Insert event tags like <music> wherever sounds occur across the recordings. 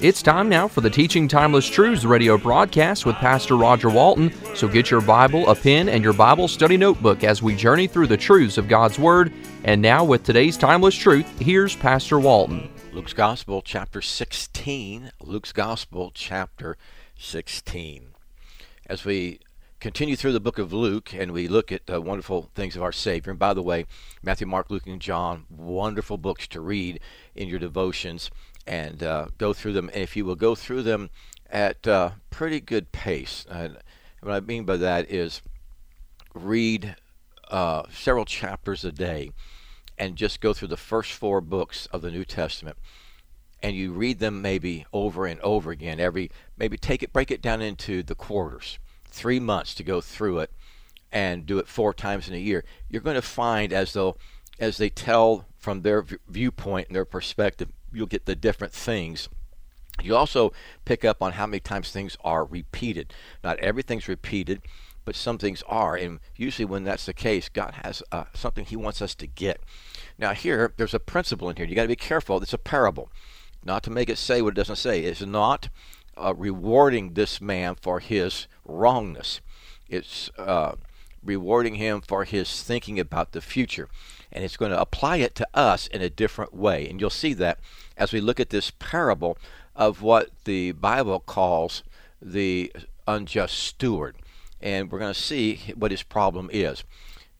It's time now for the Teaching Timeless Truths radio broadcast with Pastor Roger Walton. So get your Bible, a pen, and your Bible study notebook as we journey through the truths of God's Word. And now, with today's Timeless Truth, here's Pastor Walton. Luke's Gospel, chapter 16. Luke's Gospel, chapter 16. As we continue through the book of Luke and we look at the wonderful things of our Savior, and by the way, Matthew, Mark, Luke, and John, wonderful books to read in your devotions and uh, go through them. And if you will go through them at uh, pretty good pace, and what I mean by that is read uh, several chapters a day and just go through the first four books of the New Testament and you read them maybe over and over again every maybe take it break it down into the quarters three months to go through it and do it four times in a year you're going to find as though as they tell from their v- viewpoint and their perspective you'll get the different things you also pick up on how many times things are repeated not everything's repeated but some things are and usually when that's the case god has uh, something he wants us to get now here there's a principle in here you got to be careful it's a parable not to make it say what it doesn't say. It's not uh, rewarding this man for his wrongness. It's uh, rewarding him for his thinking about the future. And it's going to apply it to us in a different way. And you'll see that as we look at this parable of what the Bible calls the unjust steward. And we're going to see what his problem is.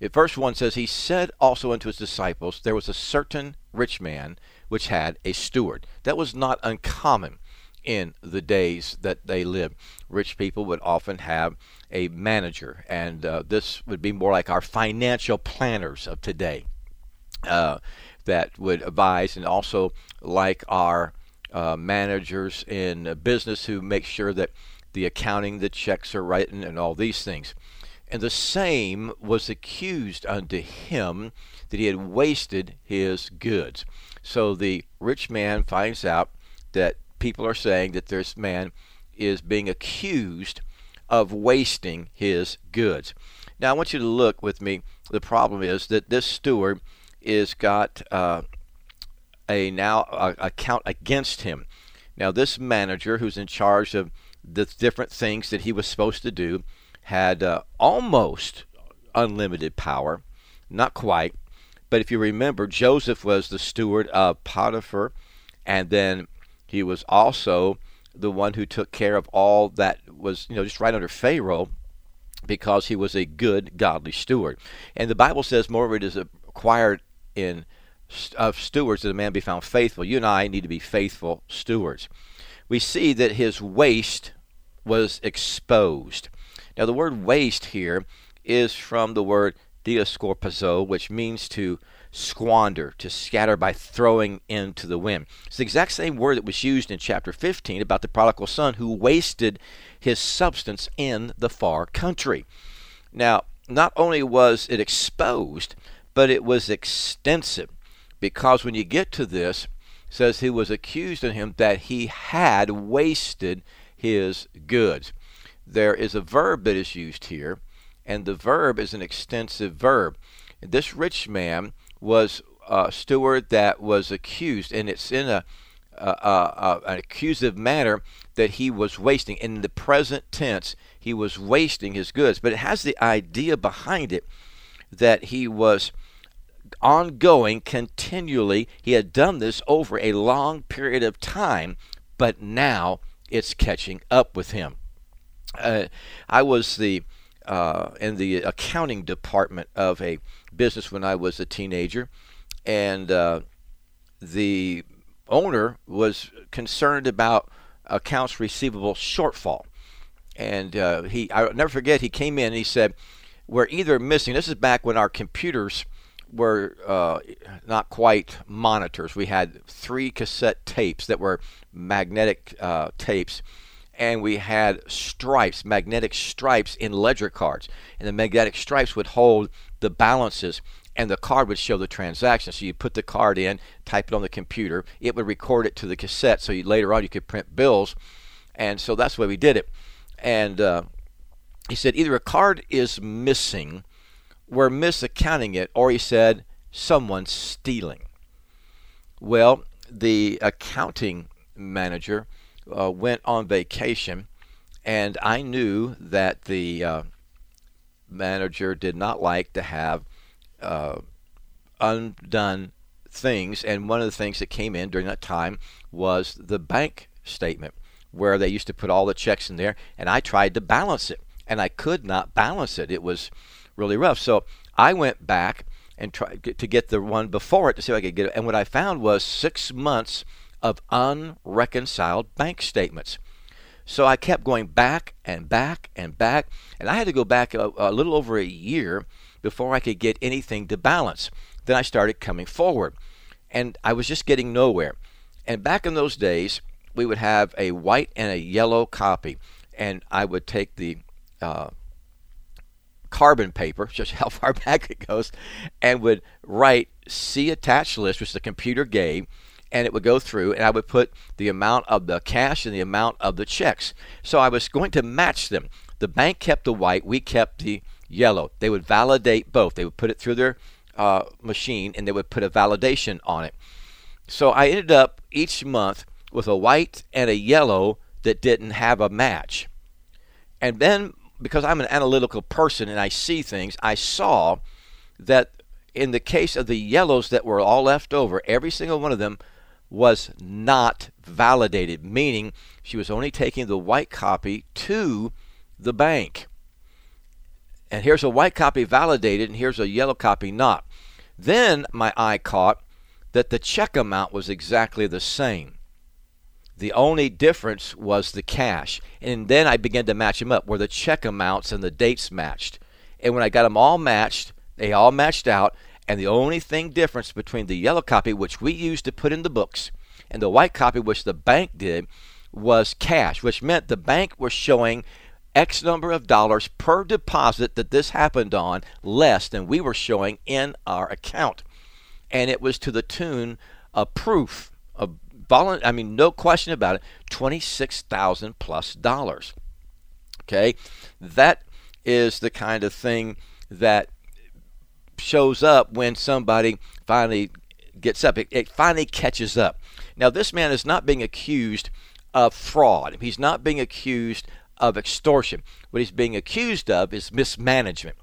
Verse 1 says, He said also unto his disciples, There was a certain rich man which had a steward. That was not uncommon in the days that they lived. Rich people would often have a manager, and uh, this would be more like our financial planners of today uh, that would advise, and also like our uh, managers in business who make sure that the accounting, the checks are written, and all these things. And the same was accused unto him that he had wasted his goods. So the rich man finds out that people are saying that this man is being accused of wasting his goods. Now I want you to look with me. The problem is that this steward is got uh, a now a, count against him. Now this manager, who's in charge of the different things that he was supposed to do, had uh, almost unlimited power, not quite, but if you remember, Joseph was the steward of Potiphar, and then he was also the one who took care of all that was, you know, just right under Pharaoh because he was a good, godly steward. And the Bible says, moreover, it is acquired in of stewards that a man be found faithful. You and I need to be faithful stewards. We see that his waste was exposed. Now, the word waste here is from the word diascorpazo, which means to squander, to scatter by throwing into the wind. It's the exact same word that was used in chapter 15 about the prodigal son who wasted his substance in the far country. Now, not only was it exposed, but it was extensive because when you get to this, says he was accused of him that he had wasted his goods. There is a verb that is used here and the verb is an extensive verb. This rich man was a steward that was accused, and it's in a, an accusative manner that he was wasting. In the present tense, he was wasting his goods, but it has the idea behind it that he was ongoing, continually. He had done this over a long period of time, but now it's catching up with him. Uh, I was the uh, in the accounting department of a business when I was a teenager, and uh, the owner was concerned about accounts receivable shortfall. And uh, he, I'll never forget, he came in and he said, We're either missing, this is back when our computers were uh, not quite monitors. We had three cassette tapes that were magnetic uh, tapes, and we had stripes, magnetic stripes in ledger cards. And the magnetic stripes would hold the balances, and the card would show the transaction. So you put the card in, type it on the computer, it would record it to the cassette, so you, later on you could print bills. And so that's the way we did it. And uh, he said either a card is missing we're misaccounting it, or he said, someone's stealing. Well, the accounting manager uh, went on vacation, and I knew that the uh, manager did not like to have uh, undone things. And one of the things that came in during that time was the bank statement, where they used to put all the checks in there, and I tried to balance it, and I could not balance it. It was really rough. So I went back and tried to get the one before it to see if I could get it. And what I found was six months of unreconciled bank statements. So I kept going back and back and back, and I had to go back a, a little over a year before I could get anything to balance. Then I started coming forward, and I was just getting nowhere. And back in those days, we would have a white and a yellow copy, and I would take the uh, carbon paper, <laughs> just how far back it goes, and would write see attached list, which the computer gave, and it would go through, and I would put the amount of the cash and the amount of the checks. So I was going to match them. The bank kept the white, we kept the yellow. They would validate both. They would put it through their uh, machine, and they would put a validation on it. So I ended up each month with a white and a yellow that didn't have a match. And then because I'm an analytical person and I see things, I saw that in the case of the yellows that were all left over, every single one of them was not validated, meaning she was only taking the white copy to the bank. And here's a white copy validated, and here's a yellow copy not. Then my eye caught that the check amount was exactly the same. The only difference was the cash. And then I began to match them up where the check amounts and the dates matched. And when I got them all matched, they all matched out. And the only thing difference between the yellow copy, which we used to put in the books, and the white copy, which the bank did, was cash, which meant the bank was showing X number of dollars per deposit that this happened on less than we were showing in our account. And it was to the tune of proof of I mean, no question about it, twenty-six thousand plus dollars. Okay, that is the kind of thing that shows up when somebody finally gets up. It, it finally catches up. Now, this man is not being accused of fraud. He's not being accused of extortion. What he's being accused of is mismanagement.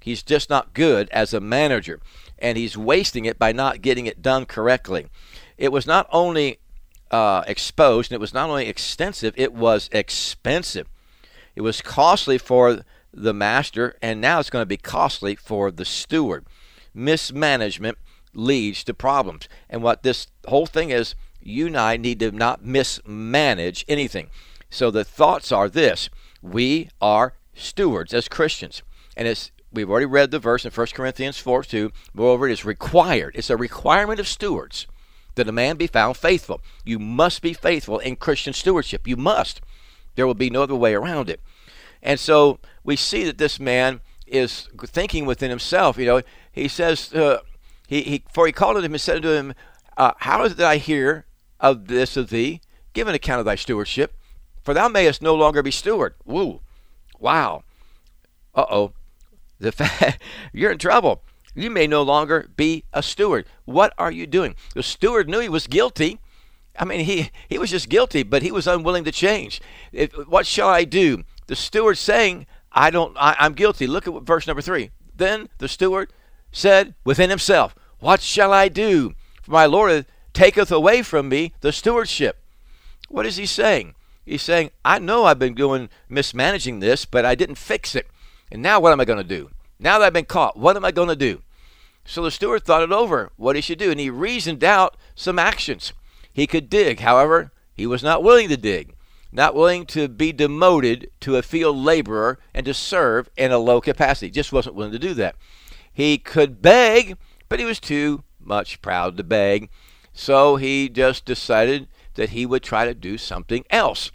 He's just not good as a manager, and he's wasting it by not getting it done correctly. It was not only uh, exposed, and it was not only extensive, it was expensive. It was costly for the master, and now it's going to be costly for the steward. Mismanagement leads to problems. And what this whole thing is, you and I need to not mismanage anything. So the thoughts are this we are stewards as Christians. And it's we've already read the verse in 1 Corinthians 4 2. Moreover, it is required. It's a requirement of stewards that a man be found faithful. You must be faithful in Christian stewardship. You must. There will be no other way around it. And so we see that this man is thinking within himself. You know, he says, uh, he, he, for he called him and said to him, uh, How is it that I hear of this of thee? Give an account of thy stewardship, for thou mayest no longer be steward. Woo. Wow. Uh oh. The <laughs> you're in trouble you may no longer be a steward. What are you doing? The steward knew he was guilty. I mean, he, he was just guilty, but he was unwilling to change. What shall I do? The steward saying, I don't, I, I'm guilty. Look at verse number three. Then the steward said within himself, What shall I do? For my Lord taketh away from me the stewardship. What is he saying? He's saying, I know I've been doing mismanaging this, but I didn't fix it. And now what am I going to do? Now that I've been caught, what am I going to do? So the steward thought it over, what he should do, and he reasoned out some actions. He could dig. However, he was not willing to dig, not willing to be demoted to a field laborer and to serve in a low capacity. Just wasn't willing to do that. He could beg, but he was too much proud to beg. So he just decided that he would try to do something else.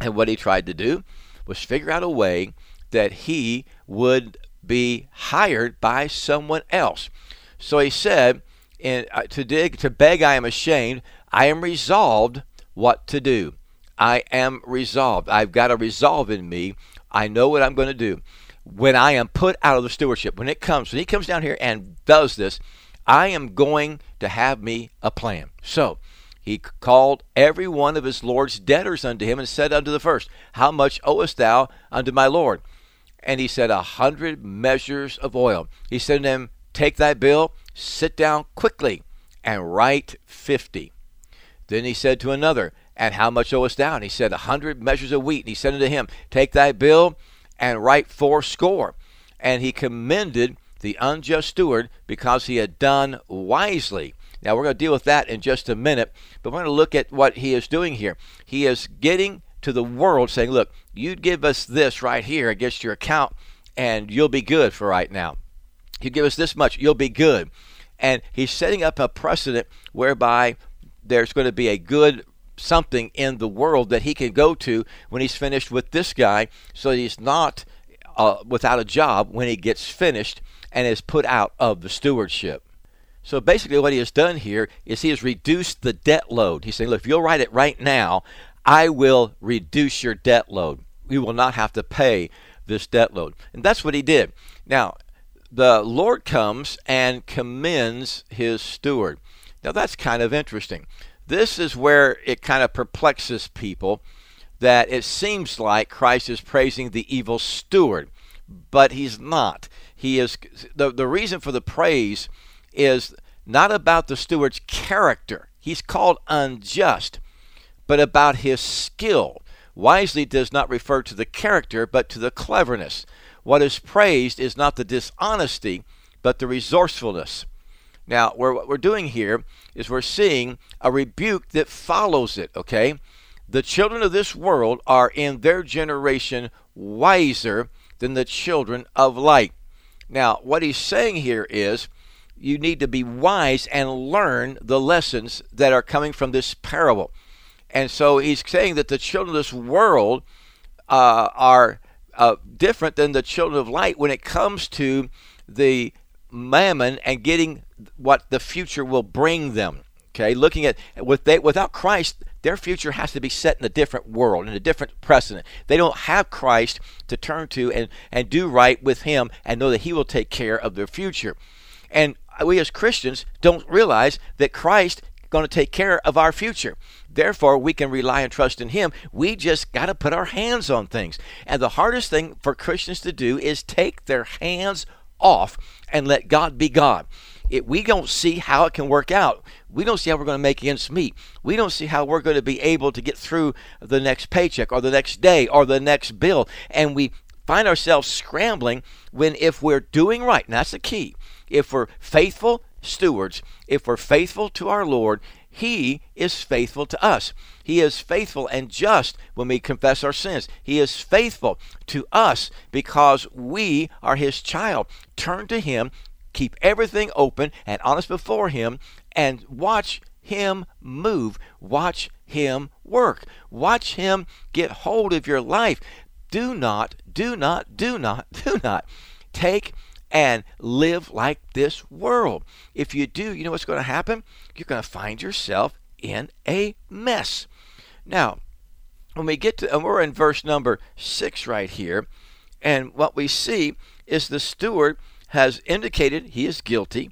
And what he tried to do was figure out a way that he would be hired by someone else. So he said, in, uh, to dig to beg I am ashamed. I am resolved what to do. I am resolved. I've got a resolve in me. I know what I'm going to do. When I am put out of the stewardship, when it comes, when he comes down here and does this, I am going to have me a plan. So he called every one of his Lord's debtors unto him and said unto the first, How much owest thou unto my Lord? And he said, A hundred measures of oil. He said to him, Take thy bill, sit down quickly, and write fifty. Then he said to another, And how much owest thou? And he said, A hundred measures of wheat. And he said unto him, Take thy bill, and write fourscore. And he commended the unjust steward because he had done wisely. Now, we're going to deal with that in just a minute, but we're going to look at what he is doing here. He is getting to the world saying, Look, you give us this right here against your account, and you'll be good for right now. You give us this much, you'll be good. And he's setting up a precedent whereby there's going to be a good something in the world that he can go to when he's finished with this guy so he's not uh, without a job when he gets finished and is put out of the stewardship. So basically, what he has done here is he has reduced the debt load. He's saying, look, if you'll write it right now, I will reduce your debt load. You will not have to pay this debt load. And that's what he did. Now, the Lord comes and commends his steward. Now, that's kind of interesting. This is where it kind of perplexes people that it seems like Christ is praising the evil steward, but he's not. He is the, the reason for the praise is not about the steward's character. He's called unjust, but about his skill. Wisely does not refer to the character, but to the cleverness. What is praised is not the dishonesty, but the resourcefulness. Now, what we're doing here is we're seeing a rebuke that follows it, okay? The children of this world are in their generation wiser than the children of light. Now, what he's saying here is you need to be wise and learn the lessons that are coming from this parable. And so he's saying that the children of this world uh, are uh, different than the children of light when it comes to the mammon and getting what the future will bring them. Okay, looking at with they without Christ, their future has to be set in a different world, in a different precedent. They don't have Christ to turn to and, and do right with Him and know that He will take care of their future. And we as Christians don't realize that Christ is going to take care of our future. Therefore, we can rely and trust in Him. We just got to put our hands on things. And the hardest thing for Christians to do is take their hands off and let God be God. It, we don't see how it can work out. We don't see how we're going to make ends meet. We don't see how we're going to be able to get through the next paycheck or the next day or the next bill. And we find ourselves scrambling when if we're doing right, and that's the key, if we're faithful stewards, if we're faithful to our Lord, He is faithful to us. He is faithful and just when we confess our sins. He is faithful to us because we are His child. Turn to Him, keep everything open and honest before Him, and watch Him move. Watch Him work. Watch Him get hold of your life. Do not, do not, do not, <laughs> do not take and live like this world. If you do, you know what's going to happen? You're going to find yourself in a mess. Now, when we get to, we're in verse number six right here, and what we see is the steward has indicated he is guilty,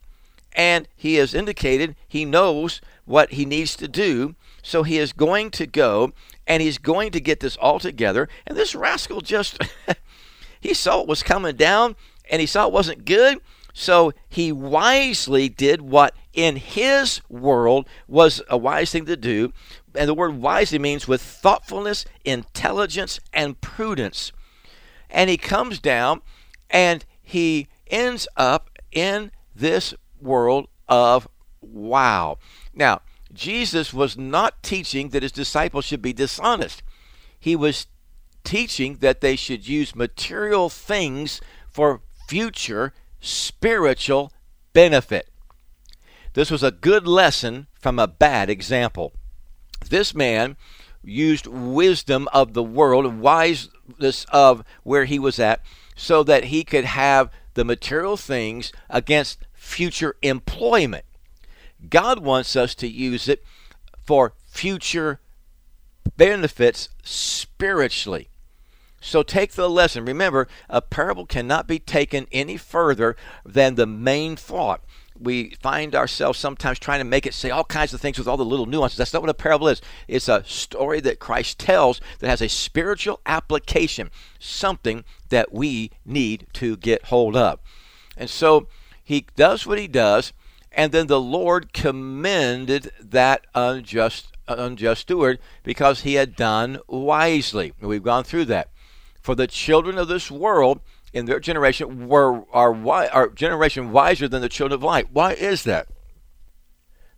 and he has indicated he knows what he needs to do. So he is going to go and he's going to get this all together. And this rascal just, <laughs> he saw it was coming down and he saw it wasn't good. So he wisely did what in his world was a wise thing to do. And the word wisely means with thoughtfulness, intelligence, and prudence. And he comes down and he ends up in this world of wow. Now, Jesus was not teaching that his disciples should be dishonest. He was teaching that they should use material things for future spiritual benefit. This was a good lesson from a bad example. This man used wisdom of the world, wiseness of where he was at, so that he could have the material things against future employment. God wants us to use it for future benefits spiritually. So take the lesson. Remember, a parable cannot be taken any further than the main thought. We find ourselves sometimes trying to make it say all kinds of things with all the little nuances. That's not what a parable is. It's a story that Christ tells that has a spiritual application, something that we need to get hold of. And so he does what he does, and then the Lord commended that unjust unjust steward because he had done wisely. We've gone through that. For the children of this world in their generation were are, are generation wiser than the children of light. Why is that?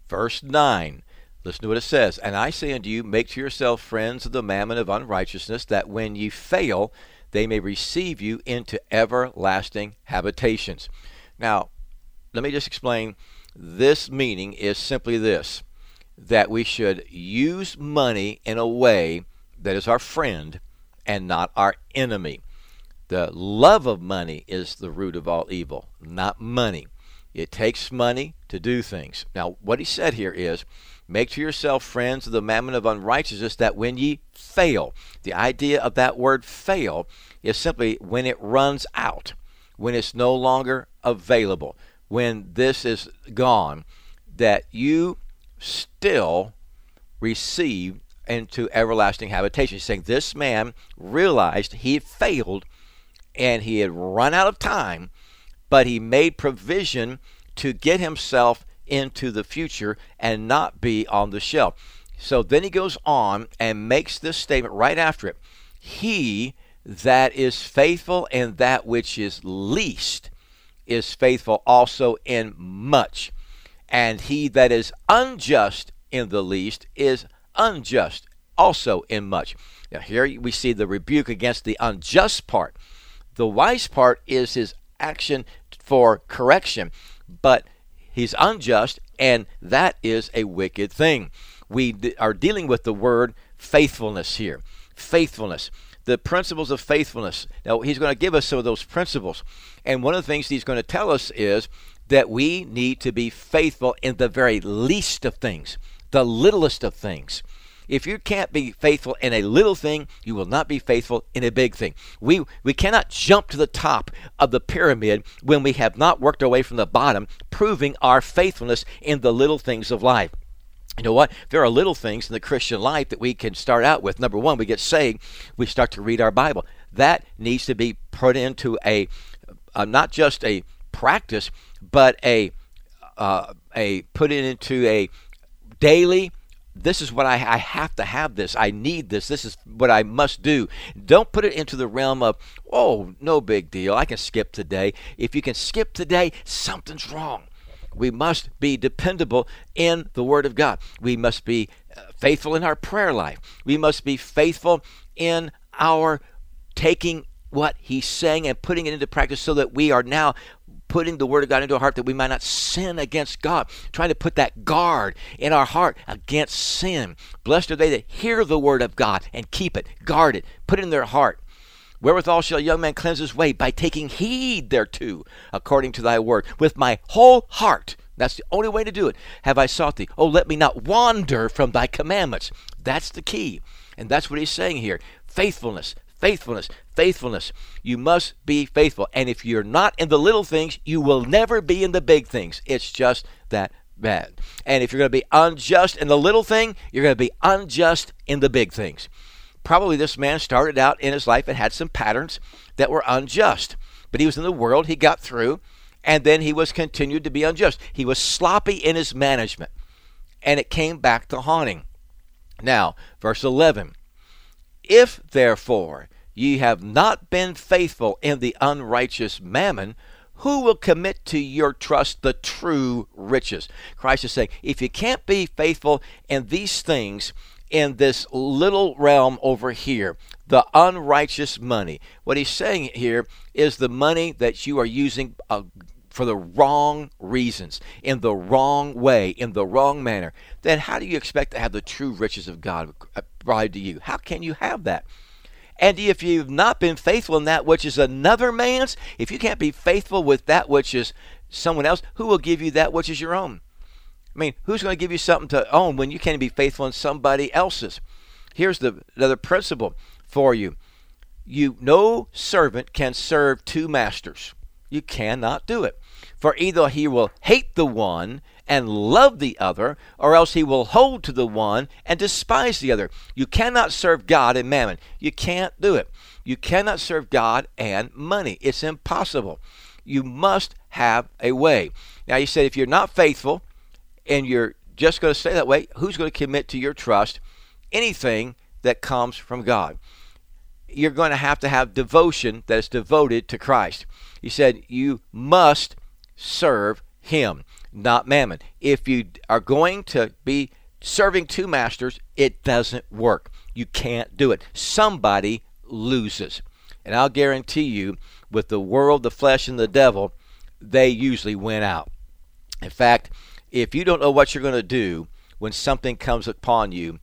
Verse 9. Listen to what it says. And I say unto you, make to yourself friends of the mammon of unrighteousness, that when ye fail, they may receive you into everlasting habitations. Now, let me just explain. This meaning is simply this that we should use money in a way that is our friend and not our enemy. The love of money is the root of all evil, not money. It takes money to do things. Now, what he said here is make to yourself friends of the mammon of unrighteousness that when ye fail, the idea of that word fail is simply when it runs out, when it's no longer available, when this is gone, that you still receive into everlasting habitation. He's saying this man realized he had failed and he had run out of time, but he made provision to get himself into the future and not be on the shelf. So then he goes on and makes this statement right after it. He that is faithful in that which is least is faithful also in much and he that is unjust in the least is unjust also in much. Now, here we see the rebuke against the unjust part. The wise part is his action for correction, but he's unjust, and that is a wicked thing. We are dealing with the word faithfulness here. Faithfulness. The principles of faithfulness. Now, he's going to give us some of those principles. And one of the things he's going to tell us is that we need to be faithful in the very least of things, the littlest of things. If you can't be faithful in a little thing, you will not be faithful in a big thing. We, we cannot jump to the top of the pyramid when we have not worked our way from the bottom, proving our faithfulness in the little things of life. You know what? There are little things in the Christian life that we can start out with. Number one, we get saved, we start to read our Bible. That needs to be put into a, uh, not just a practice, but a uh, a put it into a daily this is what I, I have to have this. I need this. This is what I must do. Don't put it into the realm of, oh, no big deal. I can skip today. If you can skip today, something's wrong. We must be dependable in the Word of God. We must be uh, faithful in our prayer life. We must be faithful in our taking what He's saying and putting it into practice so that we are now putting the word of God into our heart that we might not sin against God, trying to put that guard in our heart against sin. Blessed are they that hear the word of God and keep it, guard it, put it in their heart. Wherewithal shall a young man cleanse his way? By taking heed thereto, according to thy word, with my whole heart. That's the only way to do it. Have I sought thee? Oh, let me not wander from thy commandments. That's the key. And that's what he's saying here. Faithfulness, faithfulness, faithfulness. You must be faithful. And if you're not in the little things, you will never be in the big things. It's just that bad. And if you're going to be unjust in the little thing, you're going to be unjust in the big things. Probably this man started out in his life and had some patterns that were unjust. But he was in the world, he got through, and then he was continued to be unjust. He was sloppy in his management. And it came back to haunting. Now, verse 11 If therefore ye have not been faithful in the unrighteous mammon, who will commit to your trust the true riches? Christ is saying, if you can't be faithful in these things, in this little realm over here, the unrighteous money. What he's saying here is the money that you are using uh, for the wrong reasons, in the wrong way, in the wrong manner. Then how do you expect to have the true riches of God provided to you? How can you have that? And if you've not been faithful in that which is another man's, if you can't be faithful with that which is someone else, who will give you that which is your own? I mean, who's going to give you something to own when you can't be faithful in somebody else's? Here's the another principle for you. You no servant can serve two masters. You cannot do it. For either he will hate the one and love the other, or else he will hold to the one and despise the other. You cannot serve God and mammon. You can't do it. You cannot serve God and money. It's impossible. You must have a way. Now, you said if you're not faithful and you're just going to stay that way, who's going to commit to your trust anything that comes from God? You're going to have to have devotion that is devoted to Christ. He said you must serve Him not mammon. If you are going to be serving two masters, it doesn't work. You can't do it. Somebody loses. And I'll guarantee you, with the world, the flesh, and the devil, they usually win out. In fact, if you don't know what you're going to do when something comes upon you,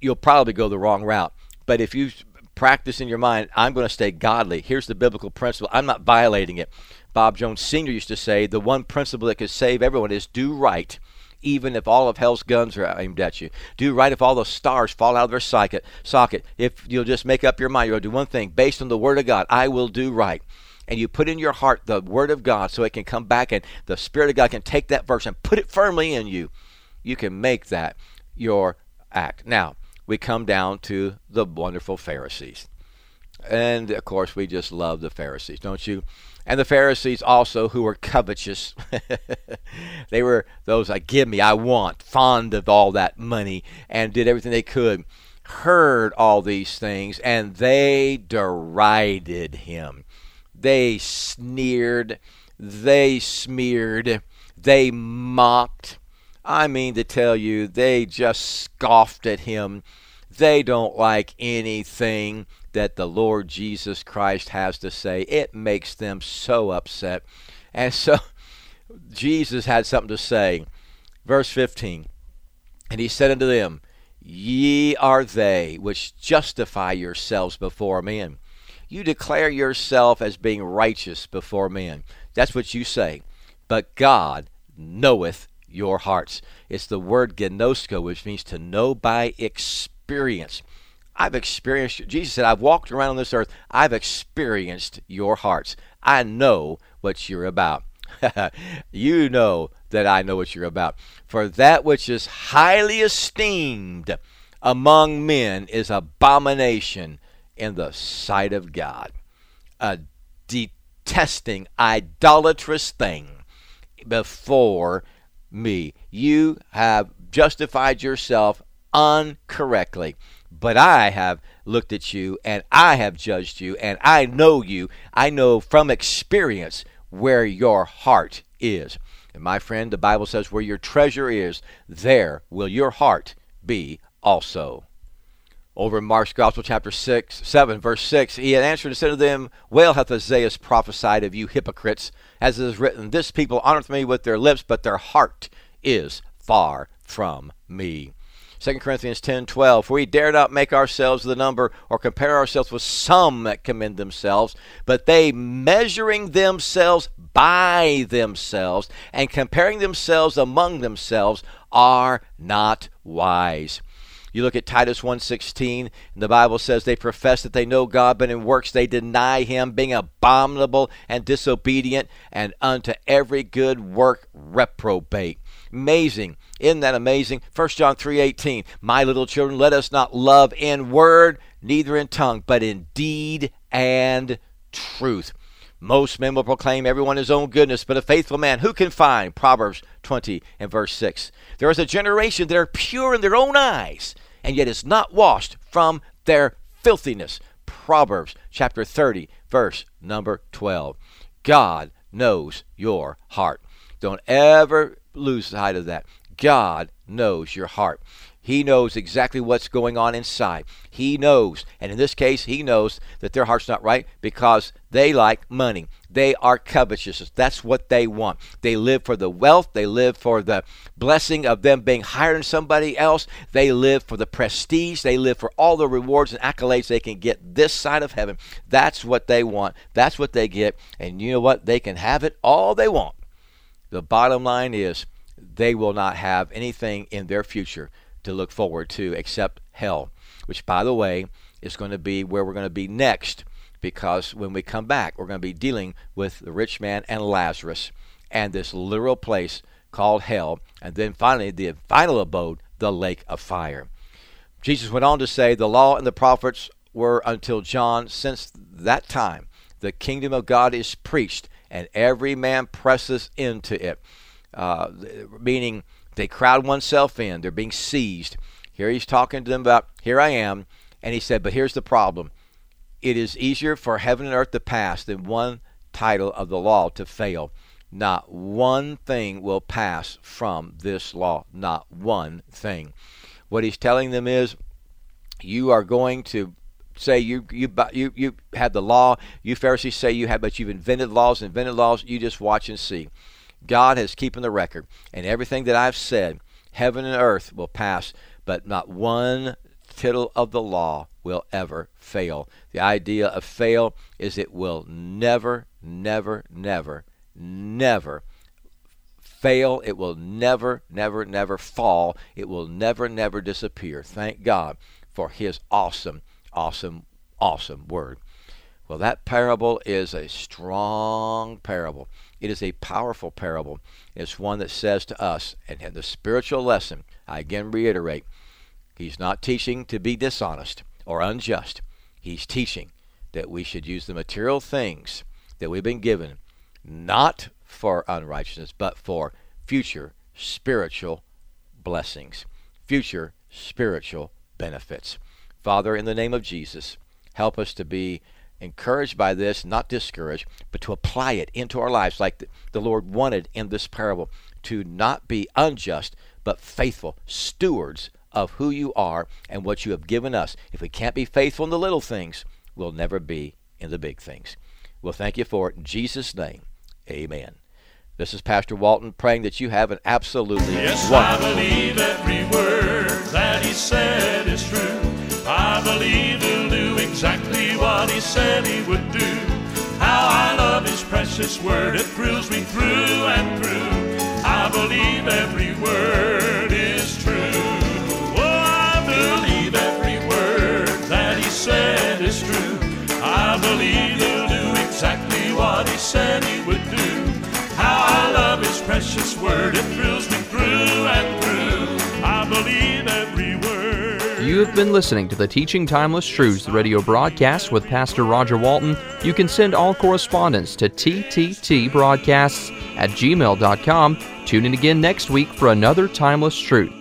you'll probably go the wrong route. But if you practice in your mind, I'm going to stay godly, here's the biblical principle I'm not violating it. Bob Jones Sr. used to say the one principle that could save everyone is do right, even if all of hell's guns are aimed at you. Do right if all the stars fall out of their socket. socket. If you'll just make up your mind, you'll do one thing based on the Word of God. I will do right. And you put in your heart the Word of God so it can come back and the Spirit of God can take that verse and put it firmly in you. You can make that your act. Now, we come down to the wonderful Pharisees. And of course, we just love the Pharisees, don't you? And the Pharisees also, who were covetous, <laughs> they were those I give me, I want, fond of all that money, and did everything they could, heard all these things, and they derided him. They sneered, they smeared, they mocked. I mean to tell you, they just scoffed at him. They don't like anything that the Lord Jesus Christ has to say. It makes them so upset. And so <laughs> Jesus had something to say. Verse 15 And he said unto them, Ye are they which justify yourselves before men. You declare yourself as being righteous before men. That's what you say. But God knoweth your hearts. It's the word gnosko, which means to know by experience. I've experienced, Jesus said, I've walked around on this earth. I've experienced your hearts. I know what you're about. <laughs> you know that I know what you're about. For that which is highly esteemed among men is abomination in the sight of God. A detesting, idolatrous thing before me. You have justified yourself uncorrectly. But I have looked at you and I have judged you and I know you. I know from experience where your heart is. And my friend, the Bible says, where your treasure is, there will your heart be also. Over in Mark's Gospel, chapter 6, 7, verse 6, he had answered and said to them, Well hath Isaiah prophesied of you hypocrites, as it is written, This people honoreth me with their lips, but their heart is far from me. 2 Corinthians 10 12. For we dare not make ourselves the number or compare ourselves with some that commend themselves, but they measuring themselves by themselves and comparing themselves among themselves are not wise. You look at Titus 1:16, and the Bible says they profess that they know God, but in works they deny him, being abominable and disobedient, and unto every good work reprobate. Amazing. Isn't that amazing? 1 John 3:18. My little children, let us not love in word, neither in tongue, but in deed and truth. Most men will proclaim everyone his own goodness, but a faithful man who can find? Proverbs 20 and verse 6. There is a generation that are pure in their own eyes, and yet is not washed from their filthiness. Proverbs chapter 30, verse number 12. God knows your heart. Don't ever lose sight of that. God knows your heart. He knows exactly what's going on inside. He knows, and in this case, he knows that their heart's not right because they like money. They are covetous. That's what they want. They live for the wealth. They live for the blessing of them being higher than somebody else. They live for the prestige. They live for all the rewards and accolades they can get this side of heaven. That's what they want. That's what they get. And you know what? They can have it all they want. The bottom line is they will not have anything in their future to look forward to except hell, which, by the way, is going to be where we're going to be next because when we come back, we're going to be dealing with the rich man and Lazarus and this literal place called hell, and then finally the final abode, the lake of fire. Jesus went on to say, The law and the prophets were until John. Since that time, the kingdom of God is preached, and every man presses into it. Uh, meaning, they crowd oneself in. They're being seized. Here he's talking to them about, here I am. And he said, but here's the problem. It is easier for heaven and earth to pass than one title of the law to fail. Not one thing will pass from this law. Not one thing. What he's telling them is, you are going to say you you you you have the law. You Pharisees say you have, but you've invented laws, invented laws. You just watch and see. God has keeping the record, and everything that I've said, heaven and earth will pass, but not one tittle of the law will ever fail. The idea of fail is it will never, never, never, never fail. It will never, never, never fall. It will never, never disappear. Thank God for His awesome, awesome, awesome word. Well, that parable is a strong parable. It is a powerful parable. It's one that says to us, and the spiritual lesson, I again reiterate, he's not teaching to be dishonest or unjust. He's teaching that we should use the material things that we've been given not for unrighteousness, but for future spiritual blessings, future spiritual benefits. Father, in the name of Jesus, help us to be encouraged by this, not discouraged, but to apply it into our lives like the, Lord wanted in this parable to not be unjust, but faithful stewards of who you are and what you have given us. If we can't be faithful in the little things, we'll never be in the big things. Well, thank you for it. In Jesus' name, amen. This is Pastor Walton praying that you have an absolutely yes, wonderful I believe every word that he said is true. I believe he'll do exactly what he said he would do. How I love his precious word, it thrills me through and through. I believe every word is true. Oh, I believe every word that he said is true. I believe he'll do exactly what he said he would do. How I love his precious word, it thrills me through and through. I believe. You have been listening to the Teaching Timeless Truths radio broadcast with Pastor Roger Walton. You can send all correspondence to tttbroadcasts at gmail.com. Tune in again next week for another Timeless Truth.